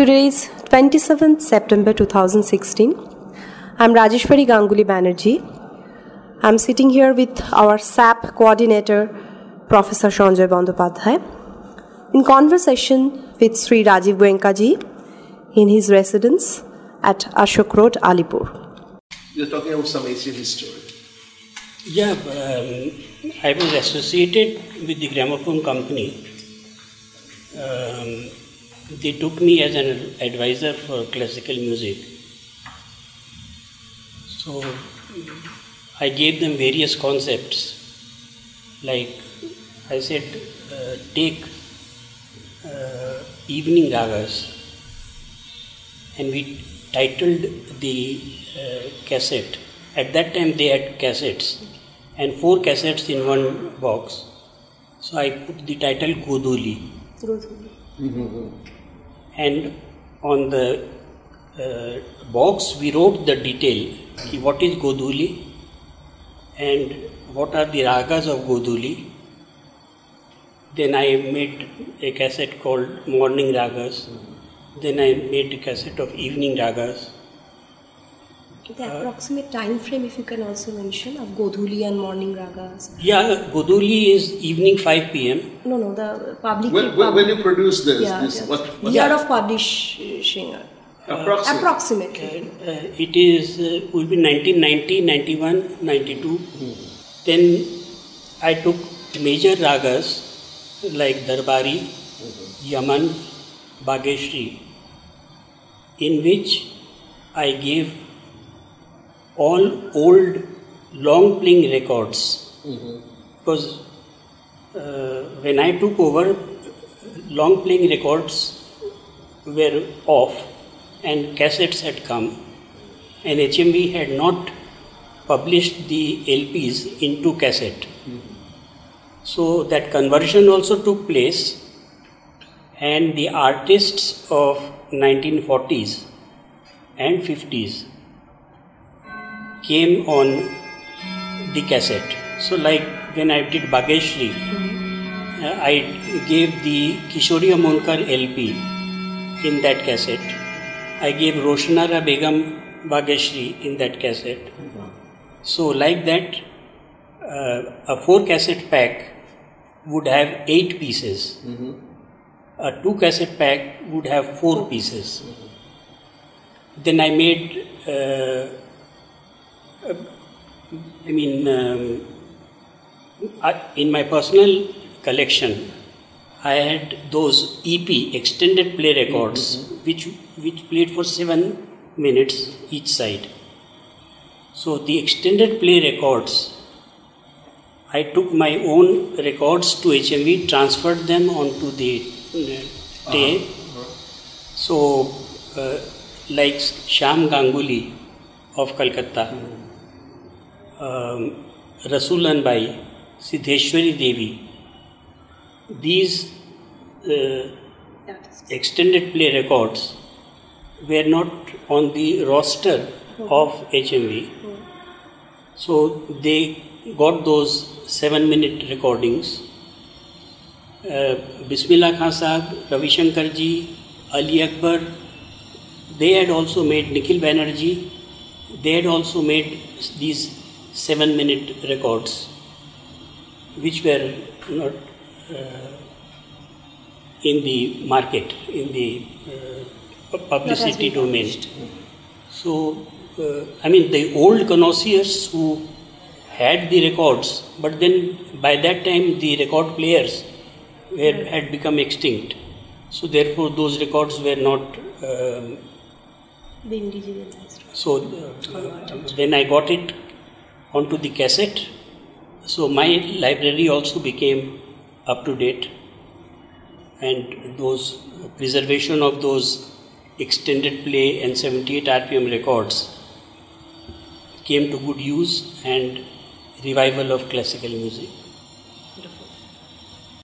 Today is 27th September 2016. I'm Rajeswary Ganguly Banerjee. I'm sitting here with our SAP coordinator, Professor Sanjoy Bandopadhyay, in conversation with Sri Rajeev Goenkaji in his residence at Ashok Road, Alipore. You're talking about some Asian history. Yeah, um, I was associated with the gramophone company. Um, they took me as an advisor for classical music. So I gave them various concepts. Like I said, uh, take uh, evening ragas, and we titled the uh, cassette. At that time, they had cassettes, and four cassettes in one box. So I put the title Godhuli. And on the uh, box, we wrote the detail what is Godhuli and what are the ragas of Godhuli. Then I made a cassette called Morning Ragas. Then I made a cassette of Evening Ragas. The approximate time frame, if you can also mention, of Godhuli and morning ragas. Yeah, Godhuli is evening 5 pm. No, no, the public. When, when, when you produce this, yeah, this yeah. what, what year of publishing. uh. Approximately. Uh, it is uh, will be 1990, 91, 92. Then I took major ragas like Darbari, Yaman, Bageshri, in which I gave all old long playing records. Because uh, when I took over, long playing records were off and cassettes had come, and HMV had not published the LPs into cassette. So that conversion also took place, and the artists of 1940s and 50s came on the cassette. So, like when I did Bageshri, uh, I gave the Kishori Amonkar LP in that cassette. I gave Roshanara Begum Bageshri in that cassette. So, like that, uh, a four cassette pack would have eight pieces. A two cassette pack would have four pieces. Then I made, uh, I mean, um, I, in my personal collection, I had those EP extended play records, which which played for seven minutes each side. So the extended play records, I took my own records to HMV, transferred them onto the uh, tape. So, uh, like Sham Ganguly of Calcutta, um, Rasulan Bai, Siddheshwari Devi, these uh, extended play records were not on the roster of HMV. So they got those seven minute recordings. Uh, Bismillah Khan Sahab, Ravi Shankar ji, Ali Akbar, they had also made Nikhil Banerjee, they had also made these seven minute records, which were not uh, in the market, in the uh, publicity domain. So, uh, I mean, the old connoisseurs who had the records, but then by that time the record players were, had become extinct. So, therefore, those records were not. um Being digitalized. so, uh, when I got it onto the cassette, so my library also became up to date, and those preservation of those extended play and 78 RPM records came to good use and revival of classical music.